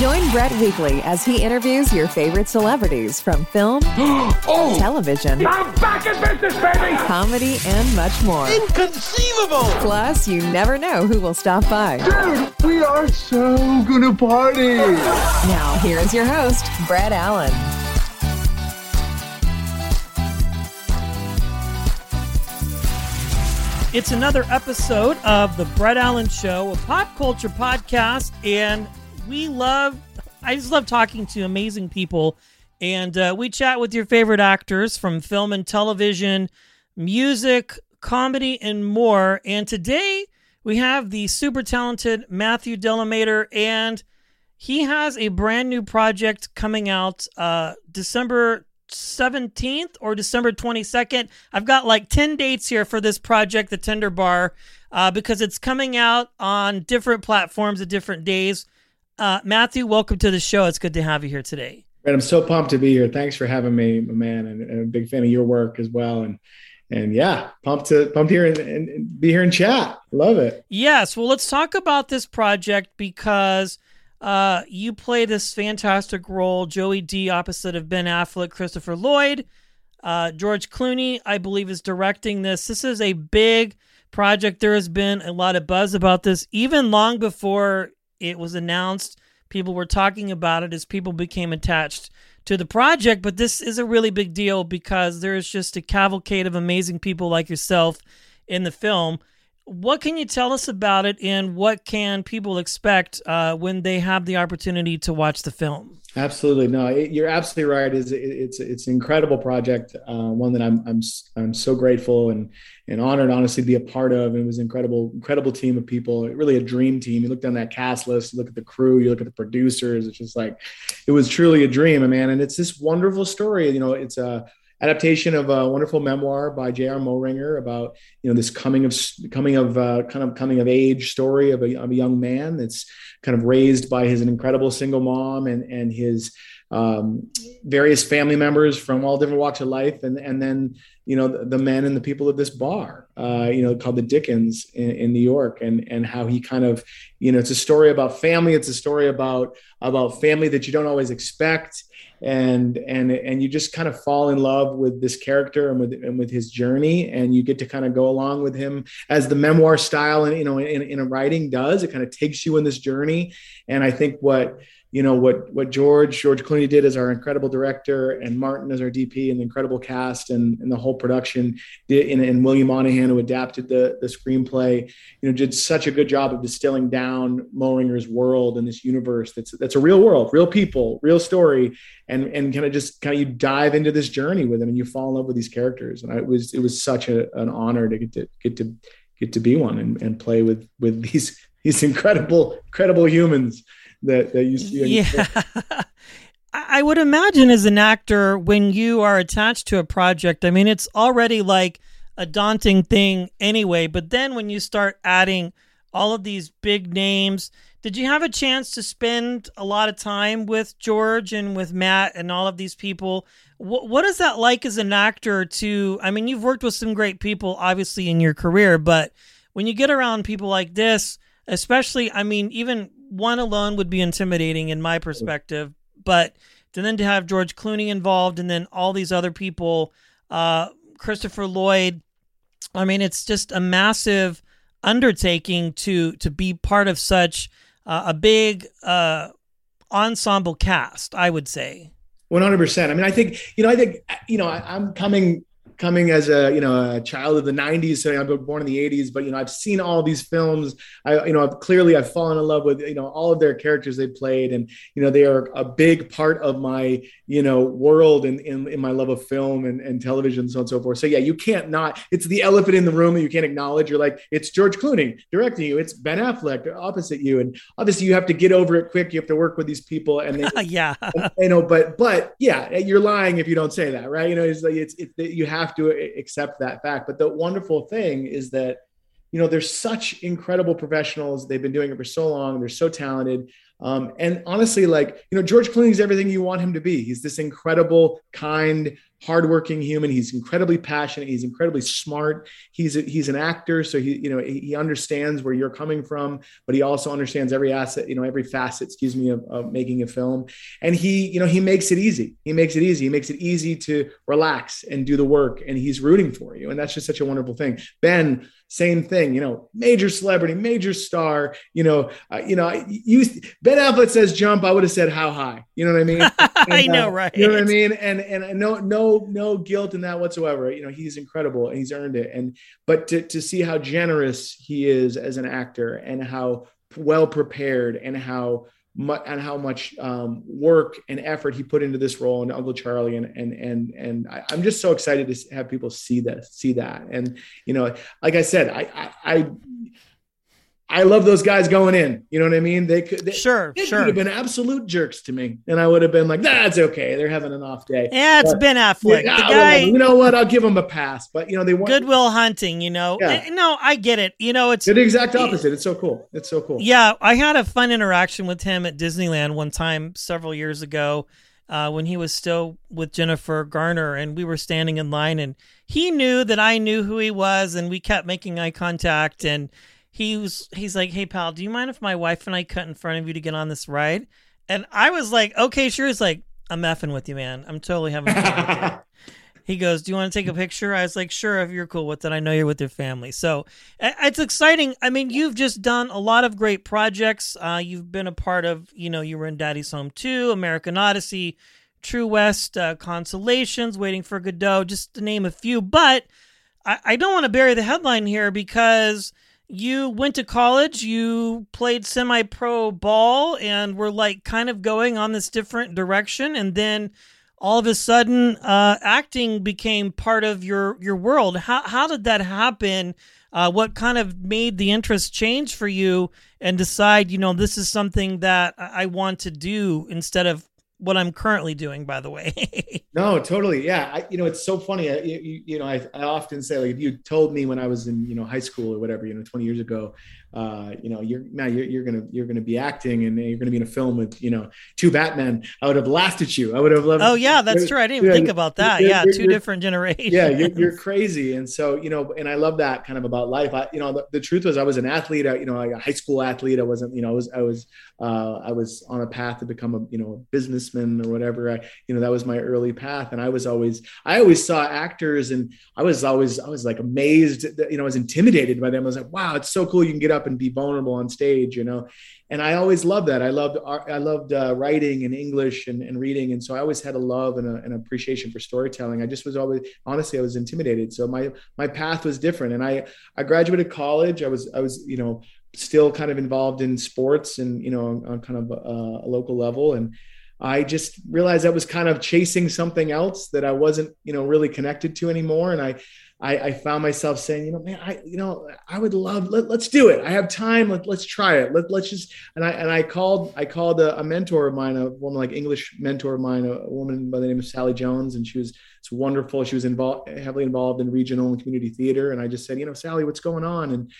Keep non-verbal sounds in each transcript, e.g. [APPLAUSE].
Join Brett weekly as he interviews your favorite celebrities from film, [GASPS] oh! television, I'm back in business, baby. comedy, and much more. Inconceivable! Plus, you never know who will stop by. Dude, we are so gonna party! Now, here is your host, Brett Allan. It's another episode of the Brett Allan Show, a pop culture podcast, and we love. I just love talking to amazing people, and uh, we chat with your favorite actors from film and television, music, comedy, and more. And today we have the super talented Matthew Delamater, and he has a brand new project coming out uh, December 17th or December 22nd. I've got like 10 dates here for this project, The Tender Bar, uh, because it's coming out on different platforms at different days. Uh, Matthew, welcome to the show. It's good to have you here today. I'm so pumped to be here. Thanks for having me, my man, and, and a big fan of your work as well. And and yeah, pumped to pumped here and, and, and be here and chat. Love it. Yes, well, let's talk about this project because uh, you play this fantastic role, Joey D, opposite of Ben Affleck, Christopher Lloyd. Uh, George Clooney, I believe, is directing this. This is a big project. There has been a lot of buzz about this, even long before it was announced. People were talking about it as people became attached to the project. But this is a really big deal because there is just a cavalcade of amazing people like yourself in the film. What can you tell us about it, and what can people expect uh, when they have the opportunity to watch the film? Absolutely, no, it, you're absolutely right. It's it's it's an incredible project, uh, one that I'm I'm I'm so grateful and and honored, honestly, to be a part of. It was an incredible incredible team of people, really a dream team. You look down that cast list, you look at the crew, you look at the producers. It's just like it was truly a dream, a man. And it's this wonderful story. You know, it's a adaptation of a wonderful memoir by J.R. Moehringer about you know this coming of coming of uh, kind of coming of age story of a, of a young man that's kind of raised by his incredible single mom and and his um, various family members from all different walks of life, and and then you know the, the men and the people of this bar, uh, you know, called the Dickens in, in, New York, and and how he kind of, you know, it's a story about family. It's a story about about family that you don't always expect, and and and you just kind of fall in love with this character and with and with his journey, and you get to kind of go along with him as the memoir style, and you know, in, in a writing does. It kind of takes you in this journey, and I think what you know what what George George Clooney did as our incredible director and Martin as our DP and the incredible cast and, and the whole production did and, and William Monahan who adapted the the screenplay you know did such a good job of distilling down Moehringer's world and this universe that's that's a real world real people real story and and kind of just kind of you dive into this journey with them and you fall in love with these characters. And I, it was it was such a, an honor to get to get to get to be one and, and play with with [LAUGHS] these these incredible incredible humans that, that you see. Yeah. [LAUGHS] I would imagine as an actor, when you are attached to a project, I mean, it's already like a daunting thing anyway. But then when you start adding all of these big names, did you have a chance to spend a lot of time with George and with Matt and all of these people? What, what is that like as an actor to, I mean, you've worked with some great people, obviously, in your career, but when you get around people like this, especially, I mean, even one alone would be intimidating in my perspective, but to then to have George Clooney involved and then all these other people, uh, Christopher Lloyd, I mean, it's just a massive undertaking to to be part of such uh, a big uh, ensemble cast. I would say. One hundred percent. I mean, I think you know. I think you know. I, I'm coming coming as a you know a child of the 90s so i'm born in the 80s but you know i've seen all these films. I you know I've, clearly i've fallen in love with you know all of their characters they played and you know they are a big part of my you know world and in, in, my love of film and, and television and so on and so forth. So yeah you can't not it's the elephant in the room that you can't acknowledge you're like it's george clooney directing you it's ben affleck opposite you and obviously you have to get over it quick you have to work with these people and they, [LAUGHS] yeah. [LAUGHS] You know but but yeah you're lying if you don't say that right? You know it's like it's, it's you have have to accept that fact. But the wonderful thing is that, you know, they're such incredible professionals. They've been doing it for so long. They're so talented. Um, and honestly, like, you know, George Clooney's everything you want him to be. He's this incredible, kind, hardworking human. He's incredibly passionate. He's incredibly smart. He's a, he's an actor, so he you know he understands where you're coming from, but he also understands every asset, you know, every facet, excuse me, of, of making a film. And he you know he makes it easy. He makes it easy. He makes it easy to relax and do the work, and he's rooting for you, and that's just such a wonderful thing. Ben same thing, you know, major celebrity, major star, you know, uh, you know, you Affleck says jump, I would have said how high, you know what I mean? [LAUGHS] And, I know, uh, right? You know what I mean? And and no no no guilt in that whatsoever. You know, he's incredible and he's earned it. And but to to see how generous he is as an actor and how well prepared and how much and how much um, work and effort he put into this role and Uncle Charlie and and and and I, am just so excited to have people see that see that and you know like I said I I, I I love those guys going in. You know what I mean? They could they, sure, they sure. could have been absolute jerks to me, and I would have been like, "That's okay. They're having an off day." Yeah, it's but, Ben Affleck. Yeah, the guy, you know what? I'll give him a pass. But you know, they want Good Will Hunting. You know, Yeah. Eh, no, I get it. You know, it's the exact opposite. It's so cool. It's so cool. Yeah, I had a fun interaction with him at Disneyland one time several years ago uh, when he was still with Jennifer Garner, and we were standing in line, and he knew that I knew who he was, and we kept making eye contact, and he was he's like, "Hey, pal, do you mind if my wife and I cut in front of you to get on this ride?" And I was like, "Okay, sure." He's like, "I'm effing with you, man. I'm totally having fun. [LAUGHS] He goes, "Do you want to take a picture?" I was like, "Sure, if you're cool with it. I know you're with your family." So it's exciting. I mean, you've just done a lot of great projects. Uh, you've been a part of, you know, you were in Daddy's Home 2, American Odyssey, True West, uh, Consolations, Waiting for Godot, just to name a few. But I, I don't want to bury the headline here because you went to college, you played semi pro ball, and were like kind of going on this different direction. And then all of a sudden, uh, acting became part of your, your world. How, how did that happen? Uh, what kind of made the interest change for you and decide, you know, this is something that I I want to do instead of what I'm currently doing, by the way? [LAUGHS] No, totally. Yeah. I, you know, it's so funny. I, you, you know, I, I often say, like, if you told me when I was in, you know, high school or whatever, you know, 20 years ago, uh, you know, you're now you're, you're to, you're to be acting and you're to be in a film with, you know, two Batmen. I would have laughed at you. I would have loved. oh, yeah, that's true. I didn't even think about that. you're- Yeah, you're- 2 you're- different generations. yeah you're, you're crazy and so you know and i love that kind of about life i you know the, the truth was i was an athlete I, you know like a high school athlete i wasn't you know i was i was uh, i was on a path to become a you know a businessman or whatever i you know that was my early path and i was always i always saw actors and i was always i was like amazed that, you know i was intimidated by them i was like wow it's so cool you can get up and be vulnerable on stage you know and I always loved that. I loved I loved uh, writing and English and, and reading, and so I always had a love and a, an appreciation for storytelling. I just was always honestly I was intimidated, so my my path was different. And I I graduated college. I was I was you know still kind of involved in sports and you know on, kind of a, a local level and. I just realized I was kind of chasing something else that I wasn't, you know, really connected to anymore. And I, I, I found myself saying, you know, man, I, you know, I would love, let, let's do it. I have time. Let, let's try it. Let, let's just, and I, and I called, I called a, a mentor of mine, a woman like English mentor of mine, a, a woman by the name of Sally Jones. And she was, it's wonderful. She was involved, heavily involved in regional and community theater. And I just said, you know, Sally, what's going on? And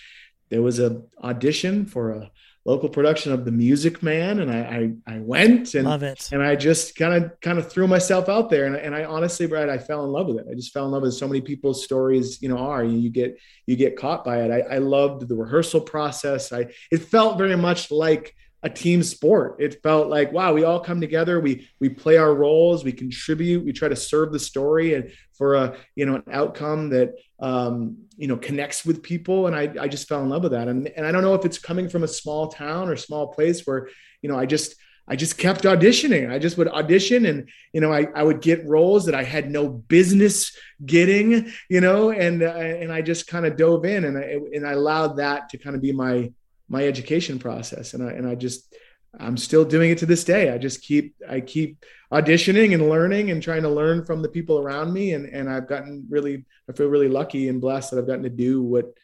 there was a audition for a local production of the music man. And I, I, I went and, Love it. and I just kind of kind of threw myself out there, and, and I honestly, Brad, I fell in love with it. I just fell in love with so many people's stories. You know, are you get you get caught by it. I, I loved the rehearsal process. I it felt very much like a team sport. It felt like wow, we all come together. We we play our roles. We contribute. We try to serve the story and for a you know an outcome that um, you know connects with people. And I I just fell in love with that. And and I don't know if it's coming from a small town or small place where you know I just I just kept auditioning. I just would audition and, you know, I, I would get roles that I had no business getting, you know, and, uh, and I just kind of dove in and I, and I allowed that to kind of be my, my education process. And I, and I just, I'm still doing it to this day. I just keep, I keep auditioning and learning and trying to learn from the people around me. And, and I've gotten really, I feel really lucky and blessed that I've gotten to do what,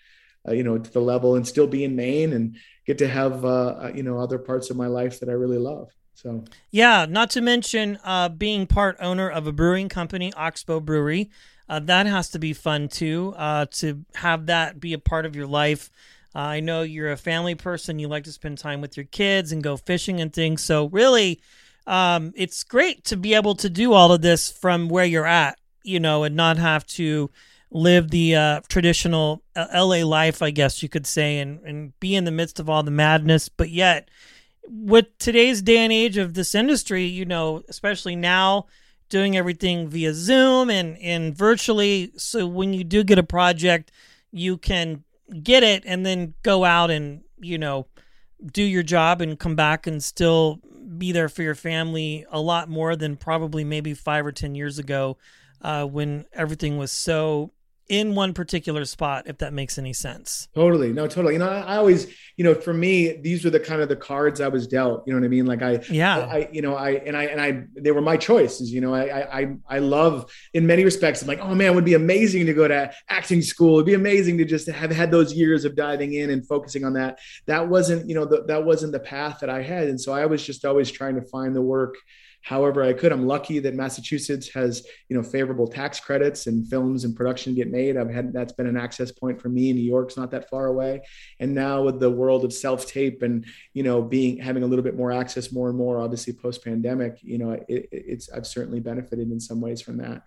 uh, you know, to the level and still be in Maine and get to have, uh, you know, other parts of my life that I really love. So Yeah, not to mention uh, being part owner of a brewing company, Oxbow Brewery. Uh, that has to be fun too, uh, to have that be a part of your life. I know you're a family person. You like to spend time with your kids and go fishing and things. So really, um, it's great to be able to do all of this from where you're at, you know, and not have to live the uh, traditional uh, LA life, I guess you could say, and, and be in the midst of all the madness. But yet, with today's day and age of this industry, you know, especially now doing everything via Zoom and, and virtually. So when you do get a project, you can get it and then go out and, you know, do your job and come back and still be there for your family a lot more than probably maybe five or 10 years ago uh, when everything was so in one particular spot, if that makes any sense. Totally. No, totally. You know, I, I, always, you know, for me, these were the kind of the cards I was dealt, you know what I mean? Like I, yeah, I, you know, I, and I, and I, they were my choices, you know, I, I, I love in many respects. I'm like, oh man, it would be amazing to go to acting school. It'd be amazing to just have had those years of diving in and focusing on that. That wasn't, you know, the, that wasn't the path that I had. And so I was just always trying to find the work however I could. I'm lucky that Massachusetts has, you know, favorable tax credits and films and production get made. I've had that's been an access point for me. New York's not that far away. And now with the world of self-tape and, you know, being having a little bit more access more and more, obviously post-pandemic, you know, it, it's I've certainly benefited in some ways from that.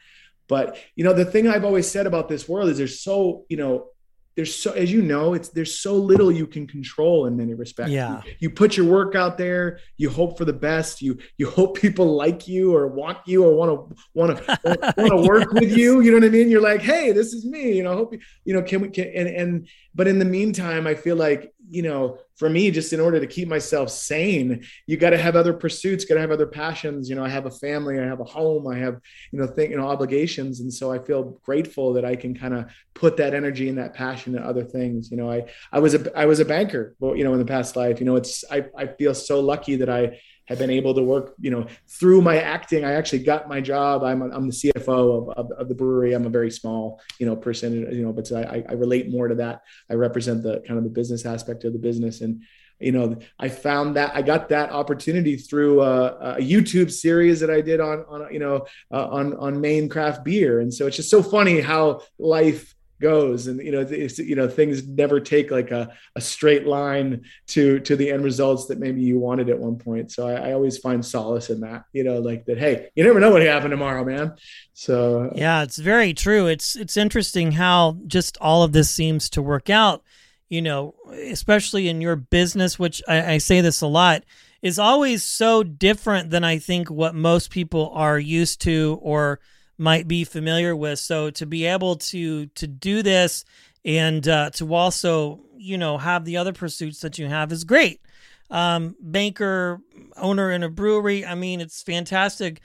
But you know, the thing I've always said about this world is there's so, you know, there's so as you know it's there's so little you can control in many respects. Yeah. You, you, put your work out there you hope for the best you you hope people like you or want you or want to want to [LAUGHS] want to work with you you know what i mean? You're like hey this is me you know hope you you know can we can and and but in the meantime i feel like you know, for me, just in order to keep myself sane, you got to have other pursuits, got to have other passions. You know, I have a family, I have a home, I have, you know, you know, obligations. And so I feel grateful that I can kind of put that energy and that passion to other things. You know, I, I was a, I was a banker, you know, in the past life, you know, it's, I, I feel so lucky that I, have been able to work, you know, through my acting. I actually got my job. I'm, I'm the CFO of, of, of the brewery. I'm a very small, you know, person, you know, but I, I relate more to that. I represent the kind of the business aspect of the business. And, you know, I found that I got that opportunity through a, a YouTube series that I did on, on you know, uh, on, on Maine craft beer. And so it's just so funny how life goes. And you know it's, you know things never take like a, a straight line to to the end results that maybe you wanted at one point. So I, I always find solace in that you know like that hey you never know what happened tomorrow man. So yeah it's very true. It's it's interesting how just all of this seems to work out you know especially in your business which I, I say this a lot is always so different than i think what most people are used to or might be familiar with. So to be able to to do this and uh, to also you know have the other pursuits that you have is great. Um, banker, owner in a brewery. I mean, it's fantastic.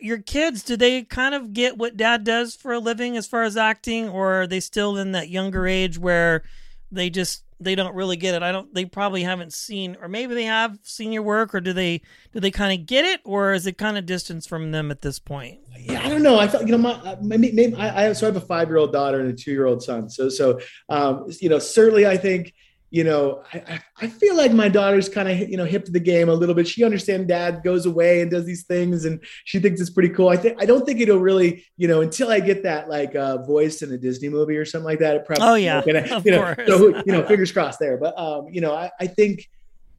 Your kids, do they kind of get what dad does for a living as far as acting, or are they still in that younger age where they just they don't really get it. I don't. They probably haven't seen, or maybe they have seen your work, or do they do they kind of get it, or is it kind of distance from them at this point? Yeah, I don't know. I thought you know my maybe, maybe I, I so I have a five year old daughter and a two year old son. So so um, you know certainly I think you know, I, I feel like my daughter's kind of, you know, hip to the game a little bit. She understands dad goes away and does these things and she thinks it's pretty cool. I think, I don't think it'll really, you know, until I get that like uh, voice in a Disney movie or something like that. It probably, oh yeah. Gonna, [LAUGHS] you know, so, you know, fingers crossed there. But, um, you know, I, I think,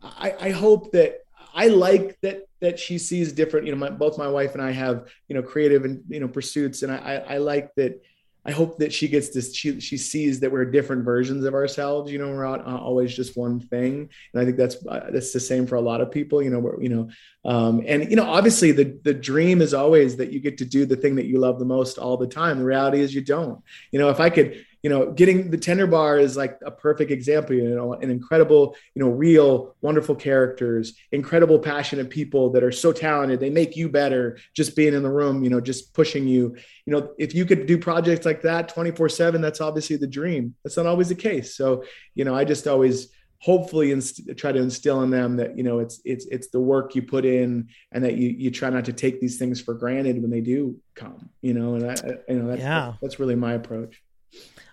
I, I hope that I like that that she sees different. You know, my, both my wife and I have you know creative and you know pursuits, and I I, I like that I hope that she gets this. She she sees that we're different versions of ourselves. You know, we're not uh, always just one thing, and I think that's uh, that's the same for a lot of people. You know, where you know, um, and you know, obviously the the dream is always that you get to do the thing that you love the most all the time. The reality is you don't. You know, if I could you know, getting the tender bar is like a perfect example, you know, an incredible, you know, real, wonderful characters, incredible, passionate people that are so talented. They make you better just being in the room, you know, just pushing you. You know, if you could do projects like that 24 7, that's obviously the dream. That's not always the case. So, you know, I just always, hopefully inst- try to instill in them that you know it's it's it's the work you put in and that you you try not to take these things for granted when they do come you know and I, you know that's, yeah. that's really my approach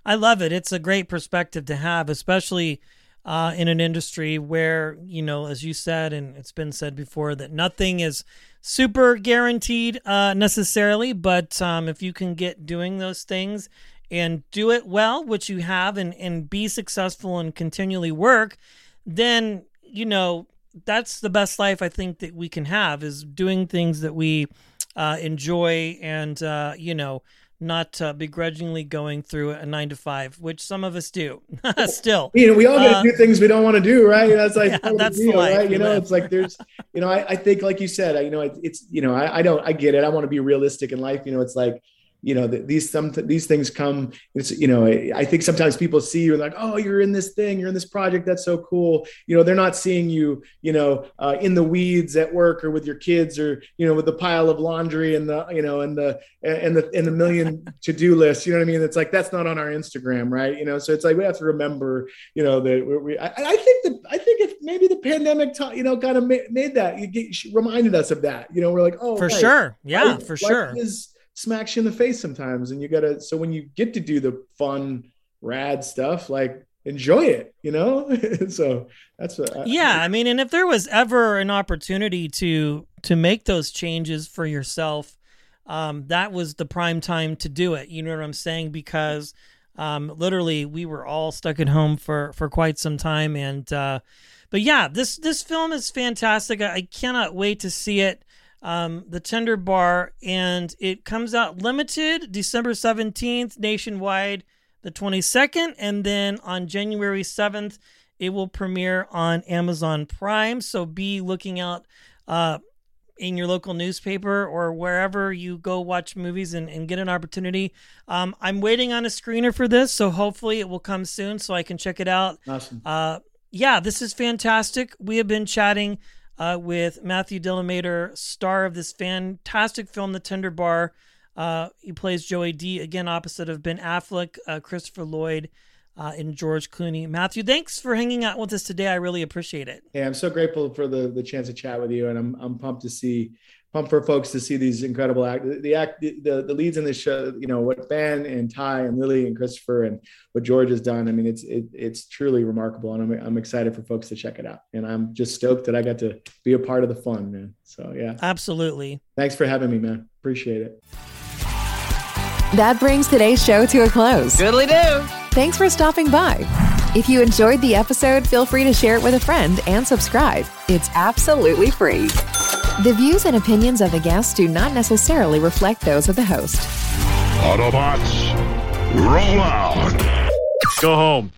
I love it. It's a great perspective to have, especially uh, in an industry where, you know, as you said, and it's been said before, that nothing is super guaranteed uh, necessarily. But um, if you can get doing those things and do it well, which you have, and, and be successful and continually work, then, you know, that's the best life I think that we can have is doing things that we uh, enjoy and, uh, you know, not uh, begrudgingly going through a nine to five, which some of us do [LAUGHS] still. You know, we all got to uh, do things we don't want to do, right? That's like [LAUGHS] yeah, that's deal, right? You know, live. it's like there's, you know, I, I think, like you said, you know, it's, you know, I, I don't, I get it. I want to be realistic in life. You know, it's like, you know these some these things come it's you know i think sometimes people see you and like oh you're in this thing you're in this project that's so cool. You know they're not seeing you you know uh, in the weeds at work or with your kids or you know with the pile of laundry and the you know and the and the and the million [LAUGHS] to-do list you know what i mean? It's like that's not on our instagram right? You know so it's like we have to remember you know that we, I, I, think that i think if maybe the pandemic taught you know kind of made, made that you get, reminded us of that you know we're like oh for right, sure. Yeah life, for sure. is smacks you in the face sometimes. And you gotta so when you get to do the fun rad stuff like enjoy it you know? [LAUGHS] So that's what yeah I, I mean and if there was ever an opportunity to to make those changes for yourself um that was the prime time to do it. You know what i'm saying? Because um literally we were all stuck at home for for quite some time. And uh but yeah this this film is fantastic. I, I cannot wait to see it um, the Tender Bar, and it comes out limited December 17th nationwide, the 22nd, and then on January 7th, it will premiere on Amazon Prime. So be looking out uh, in your local newspaper or wherever you go watch movies and, and get an opportunity. Um, I'm waiting on a screener for this, so hopefully it will come soon so I can check it out. Awesome. Uh, yeah, this is fantastic. We have been chatting uh, with Matthew Delamater, star of this fantastic film, The Tender Bar. Uh, he plays Joey D again, opposite of Ben Affleck, uh, Christopher Lloyd, uh, and George Clooney. Matthew, thanks for hanging out with us today. I really appreciate it. Yeah, I'm so grateful for the the chance to chat with you, and I'm I'm pumped to see pumped for folks to see these incredible act the act the, the leads in this show you know what ben and ty and lily and christopher and what george has done. I mean it's it, it's truly remarkable and I'm, I'm excited for folks to check it out. And i'm just stoked that i got to be a part of the fun man. So yeah. Absolutely. Thanks for having me man. Appreciate it. That brings today's show to a close. Goodly do thanks for stopping by. If you enjoyed the episode feel free to share it with a friend and subscribe. It's absolutely free the views and opinions of the guests do not necessarily reflect those of the host. Autobots, roll out. Go home.